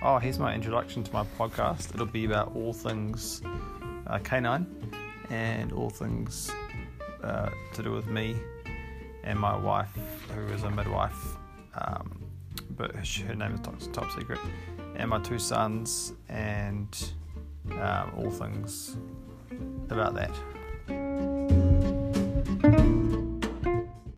Oh, here's my introduction to my podcast. It'll be about all things uh, canine and all things uh, to do with me and my wife, who is a midwife, um, but her name is top, top, secret, and my two sons, and um, all things about that.